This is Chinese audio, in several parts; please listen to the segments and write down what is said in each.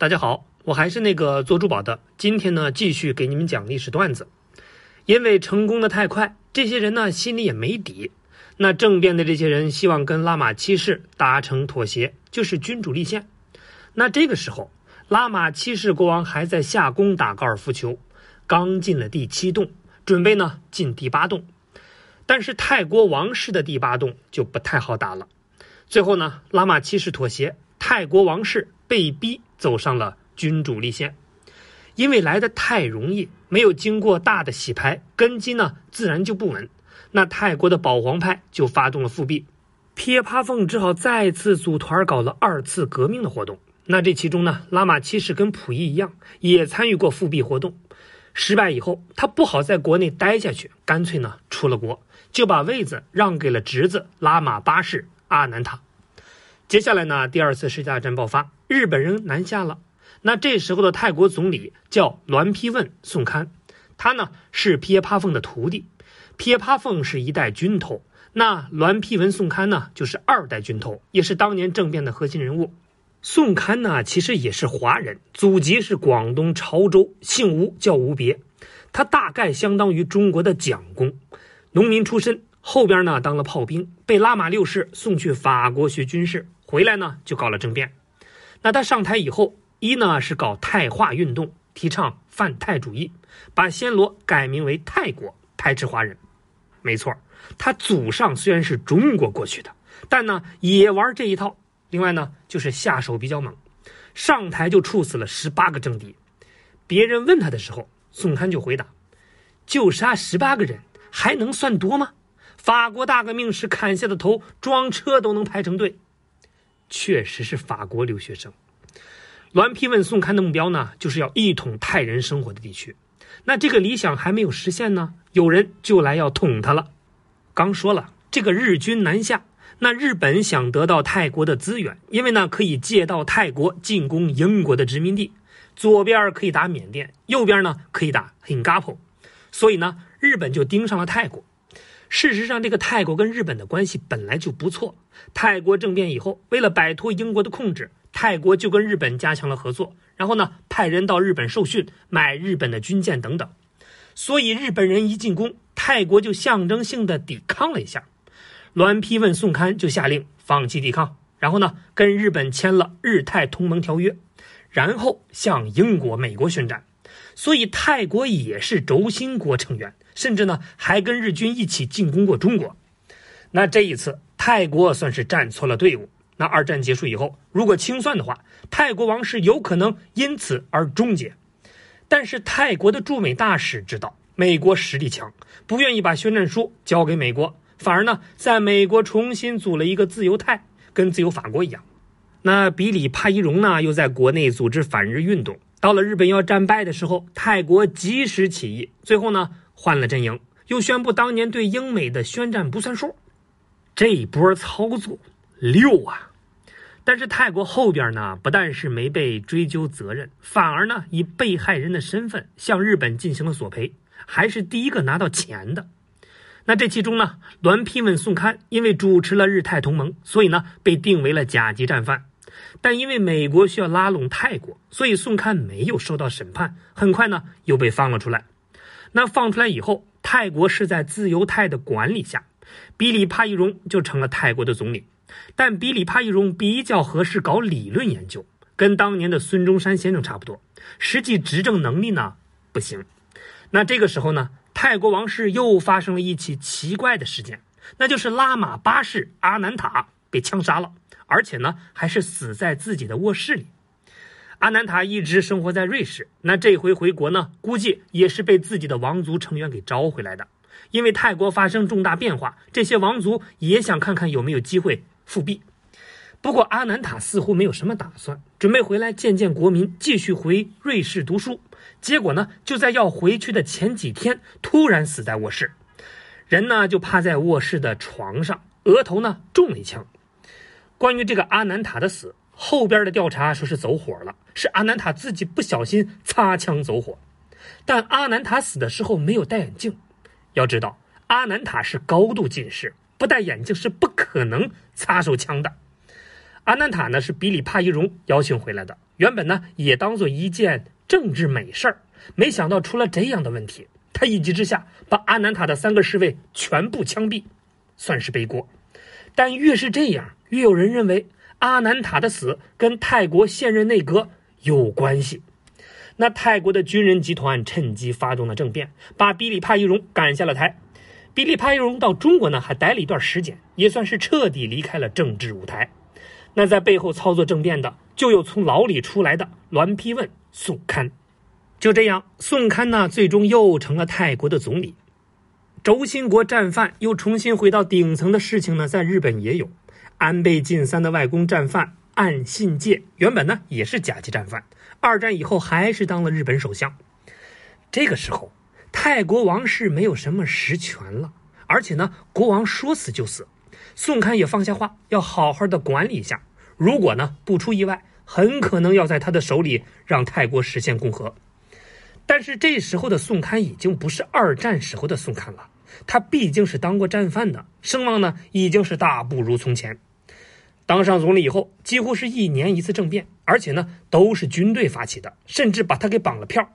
大家好，我还是那个做珠宝的。今天呢，继续给你们讲历史段子。因为成功的太快，这些人呢心里也没底。那政变的这些人希望跟拉玛七世达成妥协，就是君主立宪。那这个时候，拉玛七世国王还在夏宫打高尔夫球，刚进了第七洞，准备呢进第八洞。但是泰国王室的第八洞就不太好打了。最后呢，拉玛七世妥协，泰国王室被逼走上了君主立宪。因为来的太容易，没有经过大的洗牌，根基呢自然就不稳。那泰国的保皇派就发动了复辟，撇趴凤只好再次组团搞了二次革命的活动。那这其中呢，拉玛七世跟溥仪一样，也参与过复辟活动。失败以后，他不好在国内待下去，干脆呢出了国。就把位子让给了侄子拉玛八世阿南塔。接下来呢，第二次世界大战爆发，日本人南下了。那这时候的泰国总理叫栾丕问宋堪，他呢是皮耶帕凤的徒弟。皮耶帕凤是一代军头，那栾丕文宋堪呢就是二代军头，也是当年政变的核心人物。宋堪呢其实也是华人，祖籍是广东潮州，姓吴，叫吴别。他大概相当于中国的蒋公。农民出身，后边呢当了炮兵，被拉玛六世送去法国学军事，回来呢就搞了政变。那他上台以后，一呢是搞泰化运动，提倡泛泰主义，把暹罗改名为泰国，排斥华人。没错，他祖上虽然是中国过去的，但呢也玩这一套。另外呢就是下手比较猛，上台就处死了十八个政敌。别人问他的时候，宋堪就回答：就杀十八个人。还能算多吗？法国大革命时砍下的头，装车都能排成队。确实是法国留学生。栾丕问宋堪的目标呢，就是要一统泰人生活的地区。那这个理想还没有实现呢，有人就来要捅他了。刚说了，这个日军南下，那日本想得到泰国的资源，因为呢可以借道泰国进攻英国的殖民地，左边可以打缅甸，右边呢可以打 Hingapo，所以呢。日本就盯上了泰国。事实上，这个泰国跟日本的关系本来就不错。泰国政变以后，为了摆脱英国的控制，泰国就跟日本加强了合作，然后呢，派人到日本受训，买日本的军舰等等。所以，日本人一进攻，泰国就象征性的抵抗了一下。栾丕问宋堪就下令放弃抵抗，然后呢，跟日本签了日泰同盟条约，然后向英国、美国宣战。所以，泰国也是轴心国成员。甚至呢，还跟日军一起进攻过中国。那这一次，泰国算是站错了队伍。那二战结束以后，如果清算的话，泰国王室有可能因此而终结。但是泰国的驻美大使知道美国实力强，不愿意把宣战书交给美国，反而呢，在美国重新组了一个自由泰，跟自由法国一样。那比里帕伊荣呢，又在国内组织反日运动。到了日本要战败的时候，泰国及时起义，最后呢。换了阵营，又宣布当年对英美的宣战不算数，这一波操作六啊！但是泰国后边呢，不但是没被追究责任，反而呢以被害人的身份向日本进行了索赔，还是第一个拿到钱的。那这其中呢，栾丕问宋堪因为主持了日泰同盟，所以呢被定为了甲级战犯。但因为美国需要拉拢泰国，所以宋堪没有受到审判，很快呢又被放了出来。那放出来以后，泰国是在自由泰的管理下，比里帕伊荣就成了泰国的总理。但比里帕伊荣比较合适搞理论研究，跟当年的孙中山先生差不多，实际执政能力呢不行。那这个时候呢，泰国王室又发生了一起奇怪的事件，那就是拉玛八世阿南塔被枪杀了，而且呢还是死在自己的卧室里。阿南塔一直生活在瑞士，那这回回国呢，估计也是被自己的王族成员给招回来的。因为泰国发生重大变化，这些王族也想看看有没有机会复辟。不过阿南塔似乎没有什么打算，准备回来见见国民，继续回瑞士读书。结果呢，就在要回去的前几天，突然死在卧室，人呢就趴在卧室的床上，额头呢中了一枪。关于这个阿南塔的死。后边的调查说是走火了，是阿南塔自己不小心擦枪走火。但阿南塔死的时候没有戴眼镜，要知道阿南塔是高度近视，不戴眼镜是不可能擦手枪的。阿南塔呢是比里帕伊荣邀请回来的，原本呢也当做一件政治美事儿，没想到出了这样的问题。他一急之下把阿南塔的三个侍卫全部枪毙，算是背锅。但越是这样，越有人认为阿南塔的死跟泰国现任内阁有关系。那泰国的军人集团趁机发动了政变，把比里帕伊荣赶下了台。比里帕伊荣到中国呢，还待了一段时间，也算是彻底离开了政治舞台。那在背后操作政变的，就有从牢里出来的栾丕问、宋堪。就这样，宋堪呢，最终又成了泰国的总理。轴心国战犯又重新回到顶层的事情呢，在日本也有。安倍晋三的外公战犯岸信介，原本呢也是甲级战犯，二战以后还是当了日本首相。这个时候，泰国王室没有什么实权了，而且呢，国王说死就死。宋刊也放下话，要好好的管理一下。如果呢不出意外，很可能要在他的手里让泰国实现共和。但是这时候的宋刊已经不是二战时候的宋刊了，他毕竟是当过战犯的，声望呢已经是大不如从前。当上总理以后，几乎是一年一次政变，而且呢都是军队发起的，甚至把他给绑了票。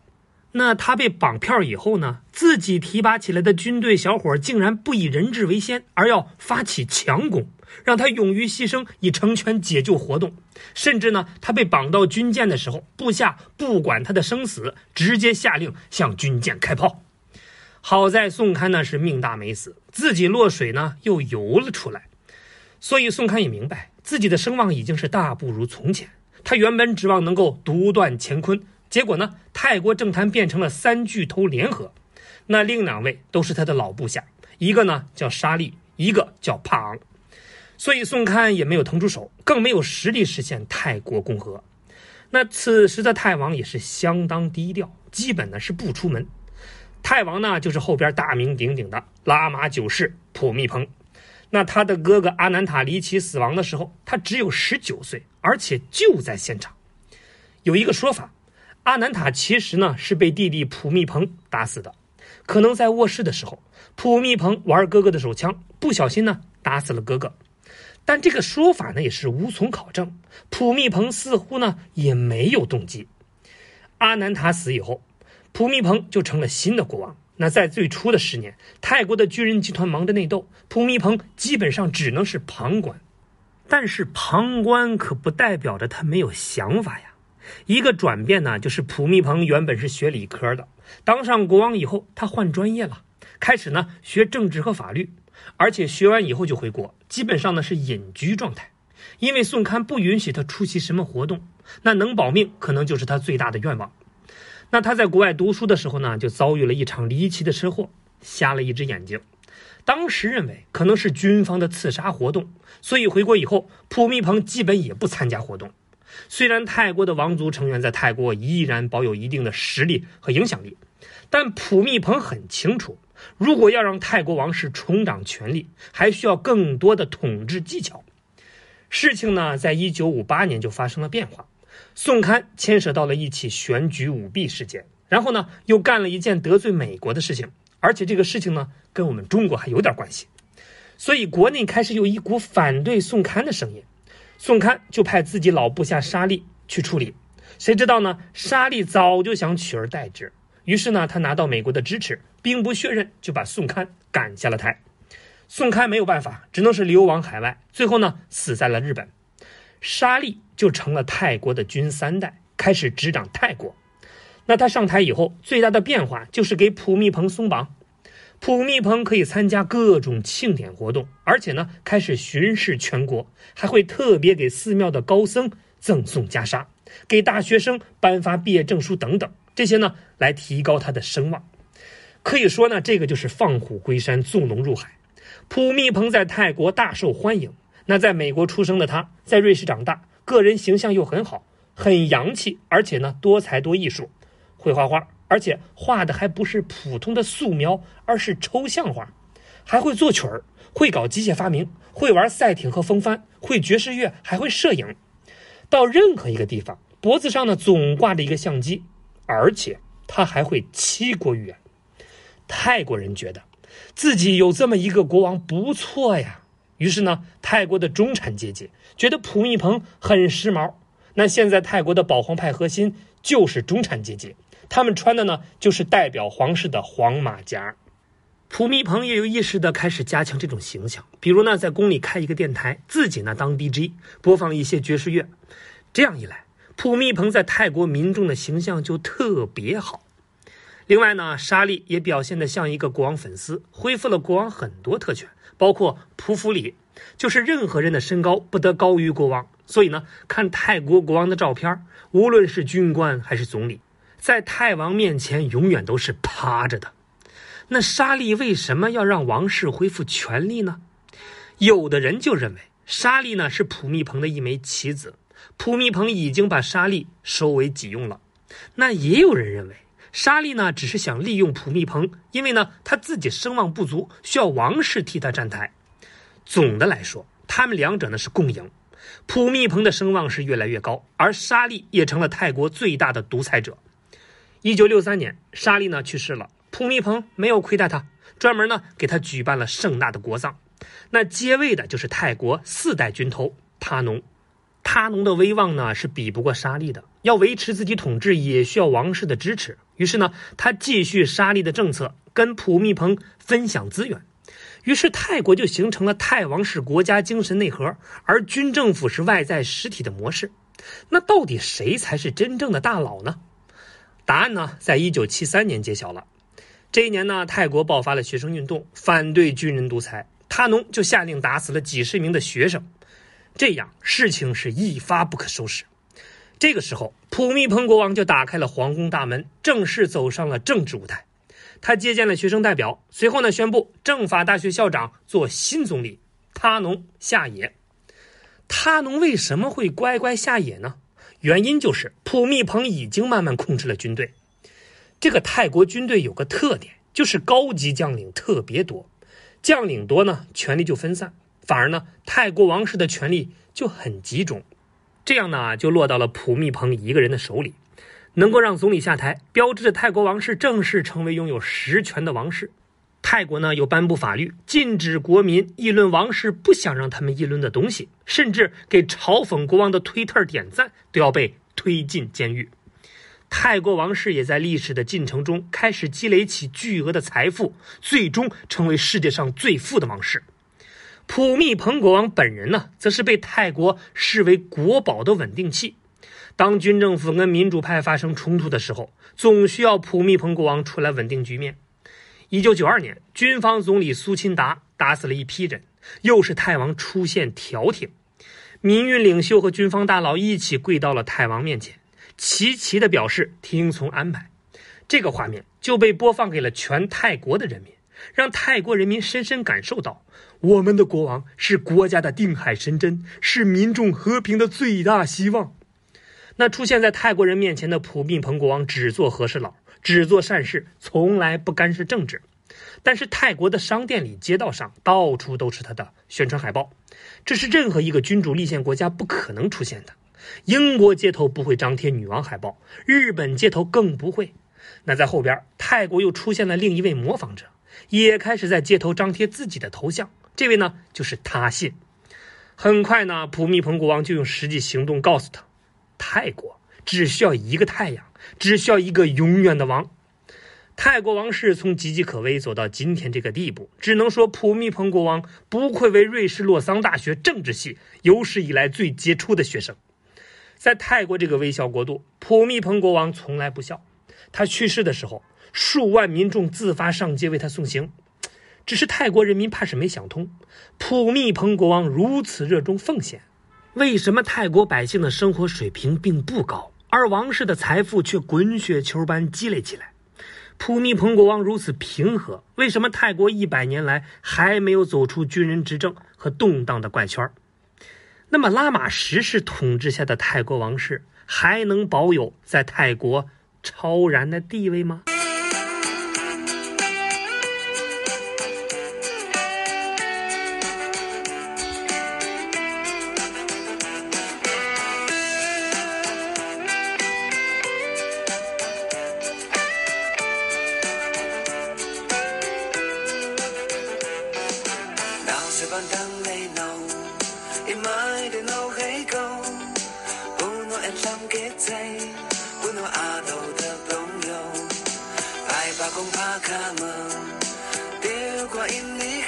那他被绑票以后呢，自己提拔起来的军队小伙竟然不以人质为先，而要发起强攻。让他勇于牺牲以成全解救活动，甚至呢，他被绑到军舰的时候，部下不管他的生死，直接下令向军舰开炮。好在宋堪呢是命大没死，自己落水呢又游了出来。所以宋堪也明白自己的声望已经是大不如从前。他原本指望能够独断乾坤，结果呢，泰国政坛变成了三巨头联合。那另两位都是他的老部下，一个呢叫沙利，一个叫帕昂。所以宋堪也没有腾出手，更没有实力实现泰国共和。那此时的泰王也是相当低调，基本呢是不出门。泰王呢就是后边大名鼎鼎的拉玛九世普密蓬。那他的哥哥阿南塔离奇死亡的时候，他只有十九岁，而且就在现场。有一个说法，阿南塔其实呢是被弟弟普密蓬打死的，可能在卧室的时候，普密蓬玩哥哥的手枪，不小心呢打死了哥哥。但这个说法呢也是无从考证，普密蓬似乎呢也没有动机。阿南塔死以后，普密蓬就成了新的国王。那在最初的十年，泰国的军人集团忙着内斗，普密蓬基本上只能是旁观。但是旁观可不代表着他没有想法呀。一个转变呢，就是普密蓬原本是学理科的，当上国王以后，他换专业了，开始呢学政治和法律。而且学完以后就回国，基本上呢是隐居状态，因为宋堪不允许他出席什么活动，那能保命可能就是他最大的愿望。那他在国外读书的时候呢，就遭遇了一场离奇的车祸，瞎了一只眼睛。当时认为可能是军方的刺杀活动，所以回国以后，普密蓬基本也不参加活动。虽然泰国的王族成员在泰国依然保有一定的实力和影响力，但普密蓬很清楚。如果要让泰国王室重掌权力，还需要更多的统治技巧。事情呢，在一九五八年就发生了变化。宋刊牵涉到了一起选举舞弊事件，然后呢，又干了一件得罪美国的事情，而且这个事情呢，跟我们中国还有点关系。所以国内开始有一股反对宋刊的声音。宋刊就派自己老部下沙利去处理。谁知道呢？沙利早就想取而代之。于是呢，他拿到美国的支持，兵不血刃就把宋刊赶下了台。宋刊没有办法，只能是流亡海外，最后呢，死在了日本。沙利就成了泰国的军三代，开始执掌泰国。那他上台以后，最大的变化就是给普密蓬松绑。普密蓬可以参加各种庆典活动，而且呢，开始巡视全国，还会特别给寺庙的高僧赠送袈裟，给大学生颁发毕业证书等等。这些呢，来提高他的声望，可以说呢，这个就是放虎归山，纵龙入海。普密蓬在泰国大受欢迎。那在美国出生的他，在瑞士长大，个人形象又很好，很洋气，而且呢，多才多艺术，会画画，而且画的还不是普通的素描，而是抽象画，还会作曲儿，会搞机械发明，会玩赛艇和风帆，会爵士乐，还会摄影。到任何一个地方，脖子上呢总挂着一个相机。而且他还会七国语言，泰国人觉得自己有这么一个国王不错呀。于是呢，泰国的中产阶级觉得普密蓬很时髦。那现在泰国的保皇派核心就是中产阶级，他们穿的呢就是代表皇室的黄马甲。普密蓬也有意识的开始加强这种形象，比如呢，在宫里开一个电台，自己呢当 DJ，播放一些爵士乐。这样一来，普密蓬在泰国民众的形象就特别好。另外呢，沙利也表现得像一个国王粉丝，恢复了国王很多特权，包括匍匐礼，就是任何人的身高不得高于国王。所以呢，看泰国国王的照片，无论是军官还是总理，在泰王面前永远都是趴着的。那沙利为什么要让王室恢复权力呢？有的人就认为沙利呢是普密蓬的一枚棋子，普密蓬已经把沙利收为己用了。那也有人认为。沙利呢，只是想利用普密蓬，因为呢，他自己声望不足，需要王室替他站台。总的来说，他们两者呢是共赢。普密蓬的声望是越来越高，而沙利也成了泰国最大的独裁者。一九六三年，沙利呢去世了，普密蓬没有亏待他，专门呢给他举办了盛大的国葬。那接位的就是泰国四代军头他农。他农的威望呢是比不过沙利的，要维持自己统治也需要王室的支持。于是呢，他继续沙利的政策，跟普密蓬分享资源。于是泰国就形成了泰王是国家精神内核，而军政府是外在实体的模式。那到底谁才是真正的大佬呢？答案呢，在一九七三年揭晓了。这一年呢，泰国爆发了学生运动，反对军人独裁，他农就下令打死了几十名的学生。这样事情是一发不可收拾。这个时候，普密蓬国王就打开了皇宫大门，正式走上了政治舞台。他接见了学生代表，随后呢，宣布政法大学校长做新总理，他农下野。他农为什么会乖乖下野呢？原因就是普密蓬已经慢慢控制了军队。这个泰国军队有个特点，就是高级将领特别多，将领多呢，权力就分散。反而呢，泰国王室的权力就很集中，这样呢就落到了普密蓬一个人的手里，能够让总理下台，标志着泰国王室正式成为拥有实权的王室。泰国呢又颁布法律，禁止国民议论王室不想让他们议论的东西，甚至给嘲讽国王的推特点赞都要被推进监狱。泰国王室也在历史的进程中开始积累起巨额的财富，最终成为世界上最富的王室。普密蓬国王本人呢，则是被泰国视为国宝的稳定器。当军政府跟民主派发生冲突的时候，总需要普密蓬国王出来稳定局面。一九九二年，军方总理苏钦达打死了一批人，又是泰王出现调停，民运领袖和军方大佬一起跪到了泰王面前，齐齐的表示听从安排。这个画面就被播放给了全泰国的人民。让泰国人民深深感受到，我们的国王是国家的定海神针，是民众和平的最大希望。那出现在泰国人面前的普密蓬国王只做和事佬，只做善事，从来不干涉政治。但是泰国的商店里、街道上到处都是他的宣传海报，这是任何一个君主立宪国家不可能出现的。英国街头不会张贴女王海报，日本街头更不会。那在后边，泰国又出现了另一位模仿者。也开始在街头张贴自己的头像，这位呢就是他信。很快呢，普密蓬国王就用实际行动告诉他，泰国只需要一个太阳，只需要一个永远的王。泰国王室从岌岌可危走到今天这个地步，只能说普密蓬国王不愧为瑞士洛桑大学政治系有史以来最杰出的学生。在泰国这个微笑国度，普密蓬国王从来不笑。他去世的时候。数万民众自发上街为他送行，只是泰国人民怕是没想通，普密蓬国王如此热衷奉献，为什么泰国百姓的生活水平并不高，而王室的财富却滚雪球般积累起来？普密蓬国王如此平和，为什么泰国一百年来还没有走出军人执政和动荡的怪圈？那么拉玛十世统治下的泰国王室还能保有在泰国超然的地位吗？say no. Em ơi đừng lâu gãy câu. Uno em làm kết dây Uno a đầu thật đông lâu. Ai bà không phá khá mơ. Tiêu qua im lý